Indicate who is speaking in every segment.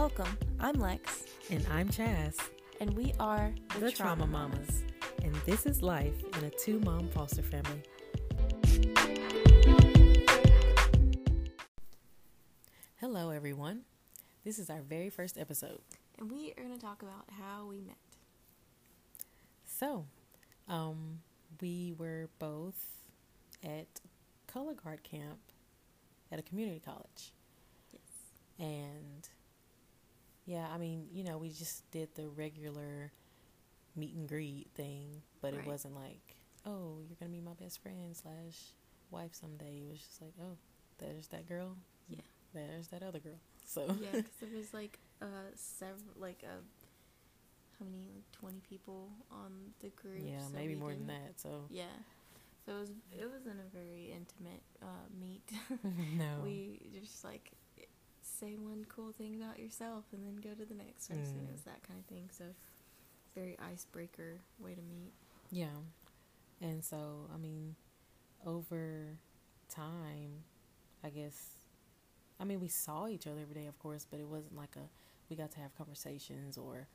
Speaker 1: Welcome. I'm Lex,
Speaker 2: And I'm Chaz,
Speaker 1: and we are
Speaker 2: the, Trauma, Mamas. And this is life in a two mom foster family. Hello, everyone. This is our very first episode.
Speaker 1: And we are going to talk about how we met.
Speaker 2: So, um, we were both at color guard camp at a community college.
Speaker 1: Yes.
Speaker 2: And yeah, I mean, you know, we just did the regular meet and greet thing, but
Speaker 1: Right.
Speaker 2: it wasn't like, oh, you're gonna be my best friend slash wife someday. It was just like, oh, there's that girl.
Speaker 1: Yeah.
Speaker 2: There's that other girl. So
Speaker 1: Yeah, because there was like uh several, like uh, how many, like twenty people on the group.
Speaker 2: yeah,
Speaker 1: so
Speaker 2: maybe more than that. So
Speaker 1: Yeah. So it was it wasn't a very intimate uh, meet.
Speaker 2: no,
Speaker 1: we just like say one cool thing about yourself and then go to the next person.
Speaker 2: Mm.
Speaker 1: It was that kind of thing. So very icebreaker way to meet.
Speaker 2: Yeah. And so, I mean, over time, I guess, I mean, we saw each other every day, of course, but it wasn't like a, we got to have conversations or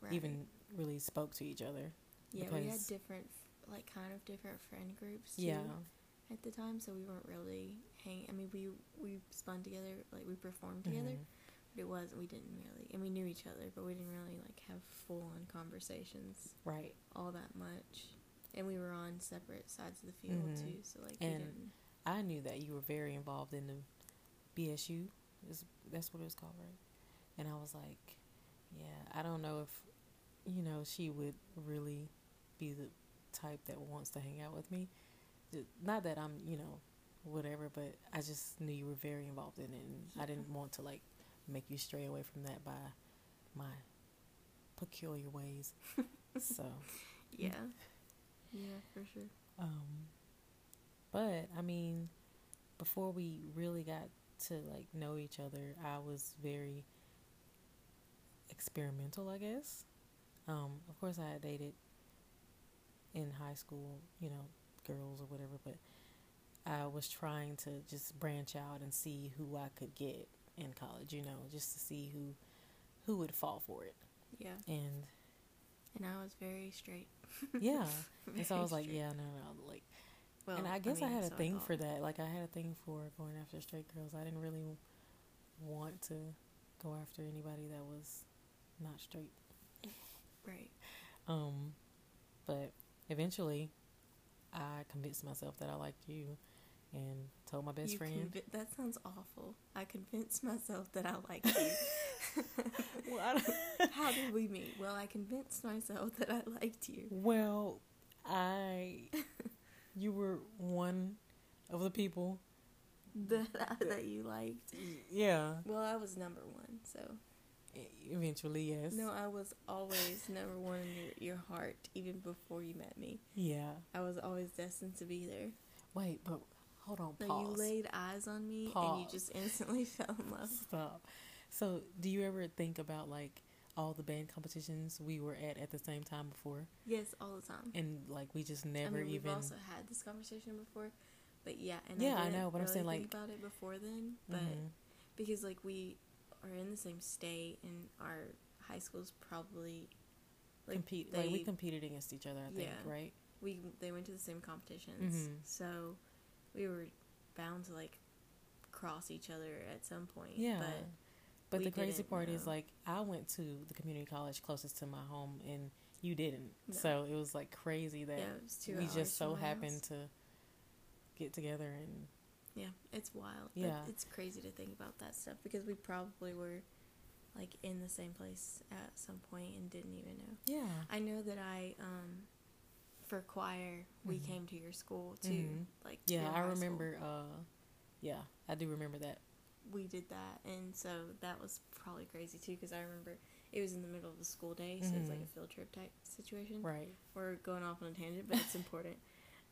Speaker 1: Right.
Speaker 2: even really spoke to each other.
Speaker 1: yeah, we had different, like kind of different friend groups too
Speaker 2: Yeah.
Speaker 1: at the time, so we weren't really hang. I mean, we we spun together, like we performed together,
Speaker 2: Mhm.
Speaker 1: but it wasn't. We didn't really, and we knew each other, but we didn't really like have full on conversations
Speaker 2: Right.
Speaker 1: all that much. And we were on separate sides of the field
Speaker 2: Mhm.
Speaker 1: too, so like we
Speaker 2: And-
Speaker 1: didn't.
Speaker 2: I knew that you were very involved in the BSU. Is that's what it was called, right? And I was like, yeah, I don't know if you know she would really be the type that wants to hang out with me. Not that I'm, you know, whatever, but I just knew you were very involved in it, and I didn't want to like make you stray away from that by my peculiar ways. so.
Speaker 1: Yeah. Yeah, for sure.
Speaker 2: Um, but I mean, before we really got to like know each other, I was very experimental, I guess. Um, of course, I had dated in high school, you know, girls or whatever, but I was trying to just branch out and see who I could get in college, you know, just to see who who would fall for it.
Speaker 1: Yeah.
Speaker 2: And
Speaker 1: And I was very straight.
Speaker 2: yeah, and so I was like,
Speaker 1: straight.
Speaker 2: yeah, no, no, like.
Speaker 1: Well,
Speaker 2: and I guess I,
Speaker 1: mean,
Speaker 2: had a
Speaker 1: so
Speaker 2: thing for that. Like I had a thing for going after straight girls. I didn't really want to go after anybody that was not straight.
Speaker 1: Right.
Speaker 2: Um, but eventually, I convinced myself that I liked you, and told my best
Speaker 1: You
Speaker 2: friend.
Speaker 1: convi- that sounds awful. I convinced myself that I liked you.
Speaker 2: well, I don't-
Speaker 1: How did we meet? Well, I convinced myself that I liked you.
Speaker 2: well, I, you were one of the people.
Speaker 1: That that you liked.
Speaker 2: Yeah,
Speaker 1: Well, I was number one, so
Speaker 2: eventually, yes.
Speaker 1: no, I was always number one in your, your heart, even before you met me.
Speaker 2: Yeah.
Speaker 1: I was always destined to be there.
Speaker 2: Wait, but hold on.
Speaker 1: Like
Speaker 2: Pause.
Speaker 1: you laid eyes on me, and you just instantly fell in love.
Speaker 2: Stop. So, do you ever think about like all the band competitions we were at at the same time before,
Speaker 1: Yes, all the time.
Speaker 2: and like we just never
Speaker 1: I mean,
Speaker 2: even?
Speaker 1: we've also had this conversation before, but yeah, and
Speaker 2: Yeah, I
Speaker 1: I,
Speaker 2: know, but I'm saying,
Speaker 1: think
Speaker 2: like-
Speaker 1: about it before then, but
Speaker 2: Mhm.
Speaker 1: because like we are in the same state and our high school's probably like
Speaker 2: compete like we competed against each other. I think
Speaker 1: Yeah.
Speaker 2: right.
Speaker 1: we they went to the same competitions,
Speaker 2: Mhm.
Speaker 1: so we were bound to like cross each other at some point.
Speaker 2: Yeah.
Speaker 1: but
Speaker 2: But the crazy part is like I went to the community college closest to my home, and you didn't.
Speaker 1: No.
Speaker 2: So it was like crazy that
Speaker 1: yeah, it was two
Speaker 2: we just so happened
Speaker 1: house.
Speaker 2: to get together and
Speaker 1: Yeah, it's wild. but
Speaker 2: Yeah.
Speaker 1: it's crazy to think about that stuff because we probably were like in the same place at some point and didn't even know.
Speaker 2: yeah.
Speaker 1: I know that I um for choir we
Speaker 2: Mhm.
Speaker 1: came to your school too.
Speaker 2: Mhm.
Speaker 1: Like
Speaker 2: Yeah, I remember. Uh, yeah, I do remember that.
Speaker 1: we did that, and so that was probably crazy too because I remember it was in the middle of the school day, so it's like a field trip type situation.
Speaker 2: Right.
Speaker 1: We're going off on a tangent, but it's important.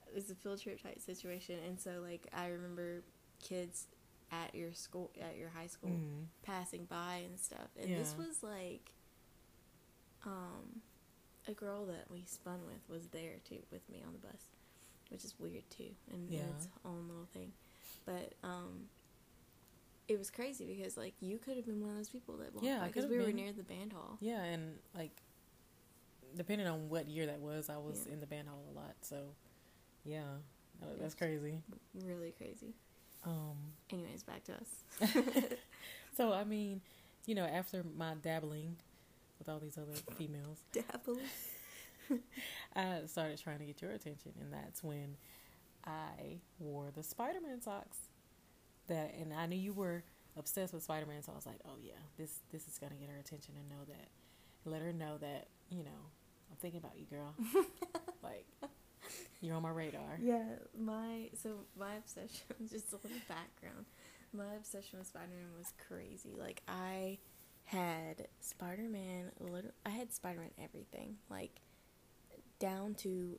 Speaker 1: It was a field trip type situation, and so like I remember kids at your school, at your high school,
Speaker 2: Mhm.
Speaker 1: passing by and stuff, and this was like, um, a girl that we spun with was there too with me on the bus, which is weird too, and
Speaker 2: Yeah.
Speaker 1: its own little thing, but um, it was crazy because like you could have been one of those people that walked
Speaker 2: Yeah,
Speaker 1: because we were near the band hall.
Speaker 2: Yeah, and like depending on what year that was, I was
Speaker 1: Yeah.
Speaker 2: in the band hall a lot. So yeah, uh, that's crazy.
Speaker 1: Really crazy.
Speaker 2: Um,
Speaker 1: Anyways, back to us.
Speaker 2: so I mean, you know, after my dabbling with all these other females. I started trying to get your attention, and that's when I wore the Spider Man socks. That and I knew you were obsessed with Spider Man, so I was like, oh yeah, this this is gonna get her attention and know that, let her know that you know I'm thinking about you, girl. like you're on my radar.
Speaker 1: Yeah, my so my obsession just a little background. My obsession with Spider Man was crazy. Like I had Spider Man. I had Spider Man everything. Like down to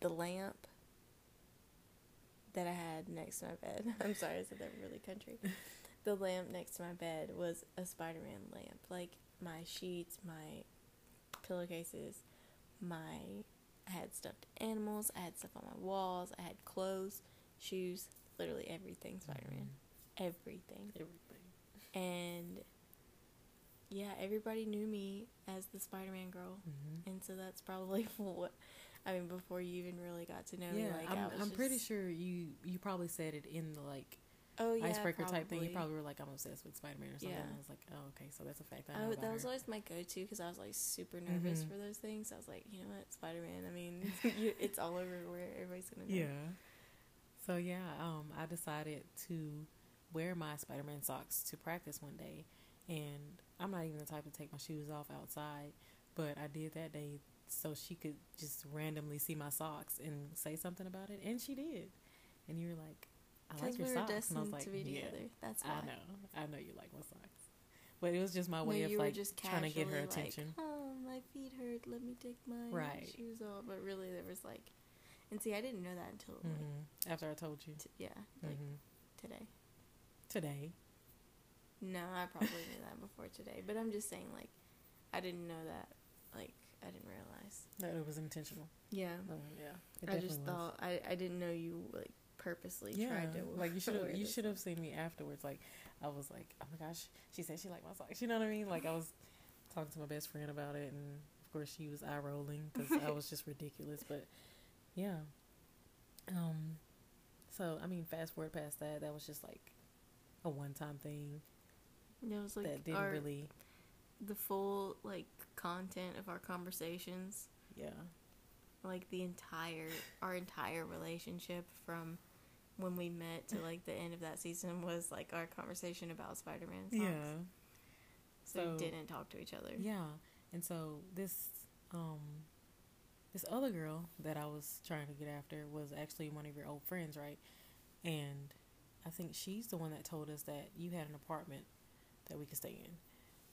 Speaker 1: the lamp that I had next to my bed. I'm sorry, I said that really country. the lamp next to my bed was a Spider Man lamp. Like my sheets, my pillowcases, my I had stuffed animals, I had stuff on my walls, I had clothes, shoes, literally everything Spider Man. Mm-hmm. Everything.
Speaker 2: Everything.
Speaker 1: And yeah, everybody knew me as the Spider Man girl.
Speaker 2: hmm
Speaker 1: And so that's probably what I mean, before you even really got to know me, like I
Speaker 2: I'm,
Speaker 1: was
Speaker 2: I'm pretty sure you you probably said it in the like
Speaker 1: oh, yeah,
Speaker 2: icebreaker type thing. You
Speaker 1: probably.
Speaker 2: probably were like, I'm obsessed with Spider Man or something.
Speaker 1: Yeah.
Speaker 2: And I was like, oh, okay, so that's a fact. I
Speaker 1: I
Speaker 2: about
Speaker 1: that was
Speaker 2: her.
Speaker 1: always my go-to because I was like super nervous
Speaker 2: Mhm.
Speaker 1: for those things. I was like, you know what, Spider Man. I mean, you, it's all over where everybody's gonna know.
Speaker 2: Yeah. So yeah, um, I decided to wear my Spider Man socks to practice one day, and I'm not even the type to take my shoes off outside, but I did that day so she could just randomly see my socks and say something about it, and she did. And you were like, "I like your
Speaker 1: we were
Speaker 2: socks," and I was like,
Speaker 1: to be
Speaker 2: "Yeah,
Speaker 1: together. That's why.
Speaker 2: I know, I know you like my socks." But it was just my
Speaker 1: No,
Speaker 2: way of like
Speaker 1: just
Speaker 2: trying to get her
Speaker 1: like,
Speaker 2: attention.
Speaker 1: oh, my feet hurt. Let me take my
Speaker 2: Right.
Speaker 1: shoes off. But really, there was like, and see, I didn't know that until like,
Speaker 2: hmm After I told you,
Speaker 1: t- yeah, like
Speaker 2: hmm
Speaker 1: today.
Speaker 2: today.
Speaker 1: No, I probably knew that before today. But I'm just saying, like, I didn't know that. Like, I didn't realize.
Speaker 2: That it was intentional.
Speaker 1: Yeah.
Speaker 2: Oh, yeah,
Speaker 1: I just
Speaker 2: was.
Speaker 1: thought I, I didn't know you like purposely tried to
Speaker 2: like you should have you should have seen me afterwards. Like I was like, oh my gosh, she said she liked my socks. You know what I mean? Like I was talking to my best friend about it, and of course she was eye rolling because I was just ridiculous. But yeah, um, so I mean, fast forward past that, that was just like a one time thing
Speaker 1: It was like
Speaker 2: that didn't
Speaker 1: our,
Speaker 2: really,
Speaker 1: the full like content of our conversations,
Speaker 2: yeah,
Speaker 1: like the entire our entire relationship from when we met to like the end of that season was like our conversation about Spider-Man songs.
Speaker 2: yeah.
Speaker 1: So,
Speaker 2: So-
Speaker 1: we didn't talk to each other.
Speaker 2: Yeah, and so this um this other girl that I was trying to get after was actually one of your old friends, right? And I think she's the one that told us that you had an apartment that we could stay in.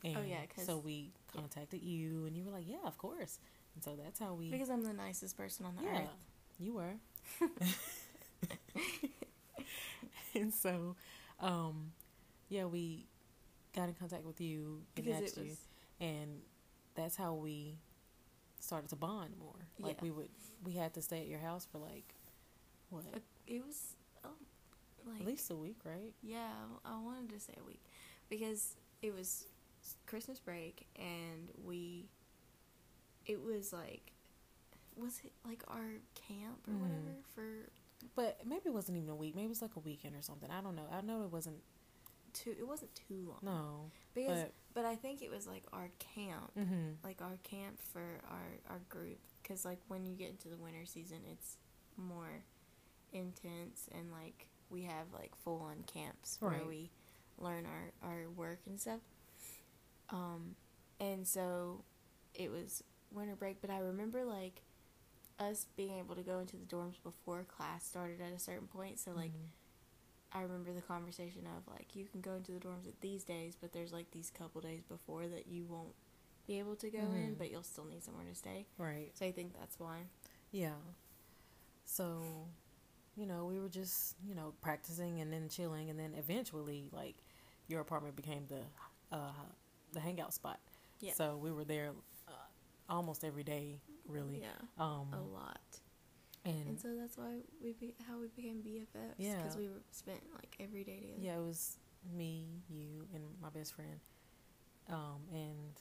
Speaker 2: And
Speaker 1: Oh, yeah, 'cause-
Speaker 2: so we
Speaker 1: yeah.
Speaker 2: contacted you, and you were like, "Yeah, of course." And so that's how we.
Speaker 1: Because I'm the nicest person on the
Speaker 2: yeah,
Speaker 1: earth.
Speaker 2: you were. and so, um, yeah, we got in contact with you and
Speaker 1: Because
Speaker 2: asked you and that's how we started to bond more. Like
Speaker 1: Yeah.
Speaker 2: we would, we had to stay at your house for like what,
Speaker 1: it was oh, like
Speaker 2: at least a week, right?
Speaker 1: Yeah, I wanted to say a week because it was Christmas break and we. It was like, was it like our camp or
Speaker 2: Mhm.
Speaker 1: whatever for
Speaker 2: But maybe it wasn't even a week. Maybe it was like a weekend or something. I don't know. I know it wasn't.
Speaker 1: two? It wasn't too long.
Speaker 2: No,
Speaker 1: because
Speaker 2: but
Speaker 1: but I think it was like our camp,
Speaker 2: hmm
Speaker 1: like our camp for our our group. Because like when you get into the winter season, it's more intense and like we have like full on camps where
Speaker 2: Right.
Speaker 1: we learn our our work and stuff. Um, and so it was winter break, but I remember like us being able to go into the dorms before class started at a certain point. So like I remember the conversation of like you can go into the dorms at these days, but there's like these couple days before that you won't be able to go in,
Speaker 2: Mhm.
Speaker 1: but you'll still need somewhere to stay.
Speaker 2: right,
Speaker 1: So I think that's why.
Speaker 2: yeah. So, you know, we were just you know practicing and then chilling, and then eventually, like, your apartment became the uh the hangout spot.
Speaker 1: Yeah.
Speaker 2: So we were there uh, almost every day, really.
Speaker 1: Yeah,
Speaker 2: Um,
Speaker 1: a lot.
Speaker 2: and
Speaker 1: And so that's why we be, how we became BFFs.
Speaker 2: Yeah.
Speaker 1: because we were spent like every day together.
Speaker 2: Yeah, it was me, you, and my best friend. Um, and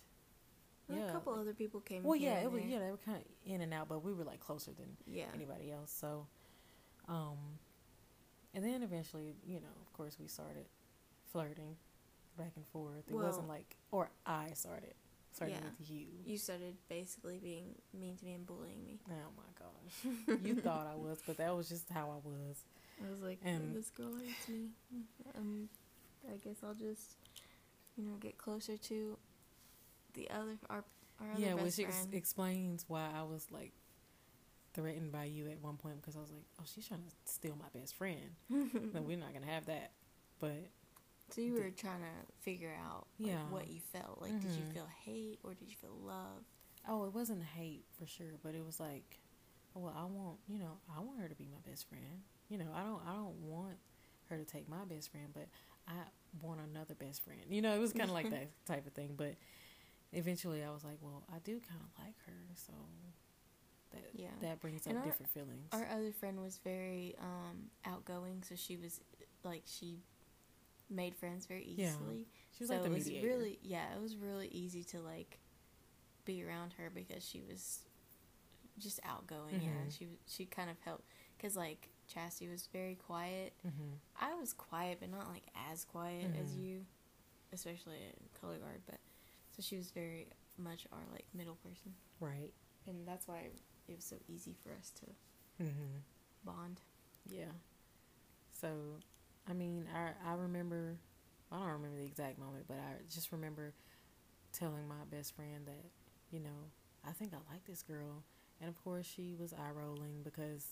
Speaker 1: Well,
Speaker 2: yeah,
Speaker 1: a couple other people came.
Speaker 2: well, yeah, it was
Speaker 1: there.
Speaker 2: yeah, they were kind of in and out, but we were like closer than
Speaker 1: yeah.
Speaker 2: anybody else. So, um, then eventually, you know, of course, we started flirting back and forth. It wasn't like, or I started started
Speaker 1: Yeah.
Speaker 2: with you.
Speaker 1: You started basically being mean to me and bullying me.
Speaker 2: Oh my gosh, you thought I was, but that was just how I was.
Speaker 1: I was like,
Speaker 2: And-
Speaker 1: this girl hates me. Um, I guess I'll just, you know, get closer to the other our our other
Speaker 2: yeah,
Speaker 1: best
Speaker 2: which ex- explains why I was like threatened by you at one point because I was like, oh, she's trying to steal my best friend. no, we're not gonna have that. But
Speaker 1: so you were trying to figure out like,
Speaker 2: Yeah.
Speaker 1: what you felt. Like, did you
Speaker 2: Mhm.
Speaker 1: feel hate or did you feel love?
Speaker 2: oh, it wasn't hate for sure, but it was like, oh, well, I want, you know, I want her to be my best friend. You know, I don't, I don't want her to take my best friend, but I want another best friend. You know, it was kind of like that type of thing. But eventually, I was like, well, I do kind of like her, so that
Speaker 1: Yeah.
Speaker 2: that brings up
Speaker 1: And our-
Speaker 2: different feelings.
Speaker 1: Our other friend was very um, outgoing, so she was like she made friends very
Speaker 2: Yeah.
Speaker 1: easily.
Speaker 2: she was
Speaker 1: so
Speaker 2: like the
Speaker 1: it was really yeah, it was really easy to like be around her because she was just outgoing. Yeah,
Speaker 2: Mhm.
Speaker 1: she she kind of helped because like Chastity was very quiet.
Speaker 2: hmm
Speaker 1: I was quiet, but not like as quiet as
Speaker 2: Mhm.
Speaker 1: you, especially in color guard. But so she was very much our like middle person,
Speaker 2: Right.
Speaker 1: and that's why it was so easy for us to
Speaker 2: hmm
Speaker 1: bond.
Speaker 2: Yeah. So, I mean, I I remember, I don't remember the exact moment, but I just remember telling my best friend that, you know, I think I like this girl, and of course she was eye rolling because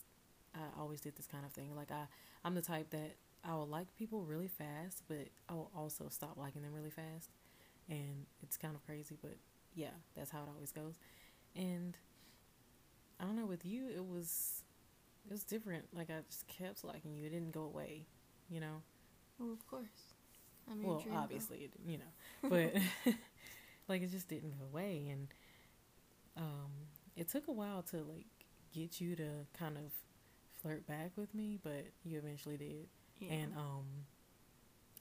Speaker 2: I always did this kind of thing. Like I, I'm the type that I will like people really fast, but I will also stop liking them really fast, and it's kind of crazy, but yeah, that's how it always goes, and. I don't know. With you, it was it was different. Like I just kept liking you. It didn't go away, you know.
Speaker 1: Well, of course. I mean,
Speaker 2: well,
Speaker 1: dream
Speaker 2: obviously, it, you know, but like it just didn't go away, and um, it took a while to like get you to kind of flirt back with me, but you eventually did,
Speaker 1: Yeah.
Speaker 2: and um,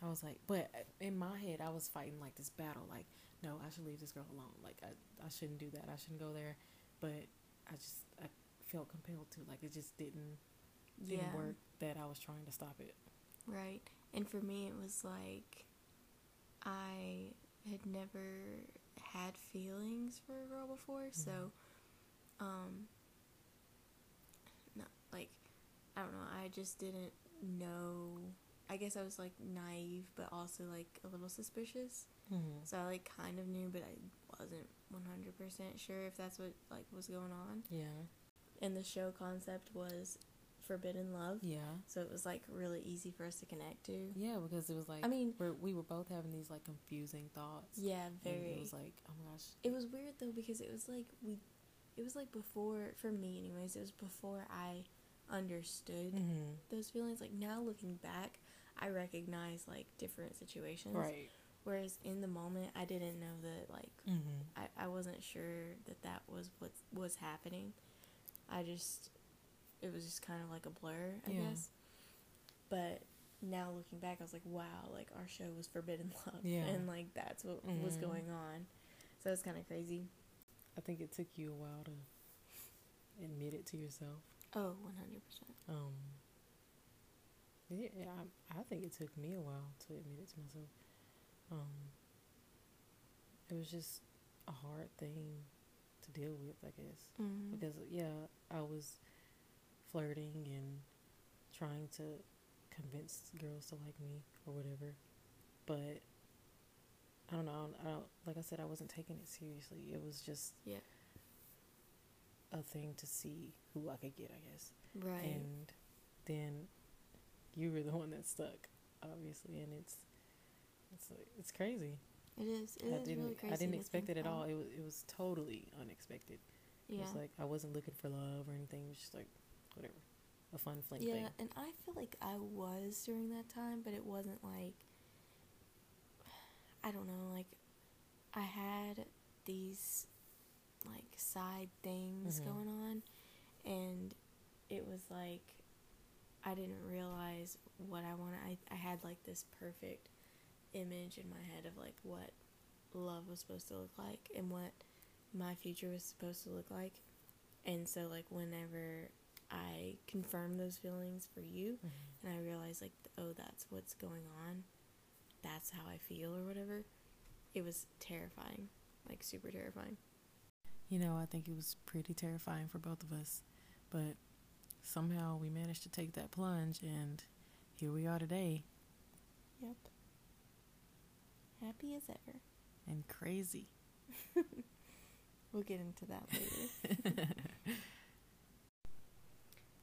Speaker 2: I was like, but in my head, I was fighting like this battle, like, no, I should leave this girl alone. Like I, I shouldn't do that. I shouldn't go there, but I just I felt compelled to. Like it just didn't didn't work that I was trying to stop it.
Speaker 1: Right. And for me, it was like I had never had feelings for a girl before, so
Speaker 2: Mm-hmm.
Speaker 1: um no, like I don't know, I just didn't know. I guess I was like naive but also like a little suspicious.
Speaker 2: Mm-hmm.
Speaker 1: So I like kind of knew but I wasn't 100% sure if that's what like was going on.
Speaker 2: Yeah,
Speaker 1: And the show concept was forbidden love.
Speaker 2: yeah,
Speaker 1: So it was like really easy for us to connect to.
Speaker 2: yeah. Because it was like
Speaker 1: I mean,
Speaker 2: we're, we were both having these like confusing thoughts.
Speaker 1: yeah,
Speaker 2: and
Speaker 1: very.
Speaker 2: it was like, oh my gosh.
Speaker 1: It was weird though because it was like we, it was like before for me anyways. It was before I understood
Speaker 2: Mm-hmm.
Speaker 1: those feelings. Like now looking back, I recognize like different situations.
Speaker 2: Right.
Speaker 1: Whereas in the moment, I didn't know that like
Speaker 2: Mm-hmm.
Speaker 1: I, I wasn't sure that that was what was happening. I just it was just kind of like a blur, I
Speaker 2: Yeah.
Speaker 1: guess. But now looking back, I was like, wow, like our show was forbidden love,
Speaker 2: Yeah.
Speaker 1: and like that's what was
Speaker 2: Mhm.
Speaker 1: going on. So it's kind of crazy.
Speaker 2: I think it took you a while to admit it to yourself.
Speaker 1: Oh, Oh, one hundred percent.
Speaker 2: Um. Yeah, yeah, I, I think it took me a while to admit it to myself. Um. It was just a hard thing to deal with, I guess.
Speaker 1: Mm-hmm.
Speaker 2: because yeah i was flirting and trying to convince girls to like me or whatever but i don't know I don't, I don't like i said i wasn't taking it seriously it was just
Speaker 1: Yeah.
Speaker 2: a thing to see who i could get i guess
Speaker 1: Right.
Speaker 2: and then you were the one that stuck obviously and it's it's like it's crazy
Speaker 1: it is. It
Speaker 2: i
Speaker 1: is
Speaker 2: didn't
Speaker 1: really crazy.
Speaker 2: i didn't expect it at all it was it was totally unexpected
Speaker 1: Yeah.
Speaker 2: it was like I wasn't looking for love or anything. It was just like whatever, a fun fling
Speaker 1: yeah,
Speaker 2: thing.
Speaker 1: and I feel like I was during that time, but it wasn't like I don't know, like I had these like side things
Speaker 2: Mhm.
Speaker 1: going on and it was like I didn't realize what I wanted. I I had like this perfect image in my head of like what love was supposed to look like and what my future was supposed to look like. And so like whenever I confirmed those feelings for you
Speaker 2: Mm-hmm.
Speaker 1: and I realized like oh that's what's going on. That's how I feel or whatever. It was terrifying. Like super terrifying.
Speaker 2: You know, I think it was pretty terrifying for both of us, but somehow we managed to take that plunge, and here we are today,
Speaker 1: Yep. Happy as ever.
Speaker 2: and crazy.
Speaker 1: We'll get into that later.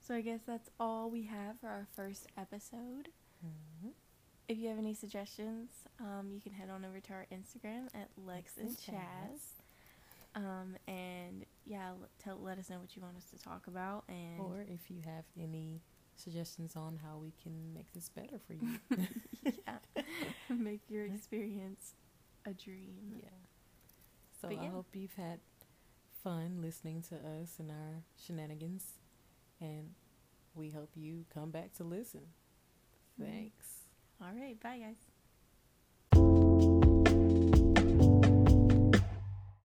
Speaker 1: so I guess that's all we have for our first episode.
Speaker 2: Mhm.
Speaker 1: If you have any suggestions, um, you can head on over to our Instagram at Lex and
Speaker 2: and
Speaker 1: Chaz. Um, and yeah, tell let us know what you want us to talk about, and
Speaker 2: Or if you have any suggestions on how we can make this better for you.
Speaker 1: yeah, make your experience a dream.
Speaker 2: yeah. So I hope you've had fun listening to us and our shenanigans, and we hope you come back to listen.
Speaker 1: Mhm.
Speaker 2: Thanks.
Speaker 1: All right, bye guys.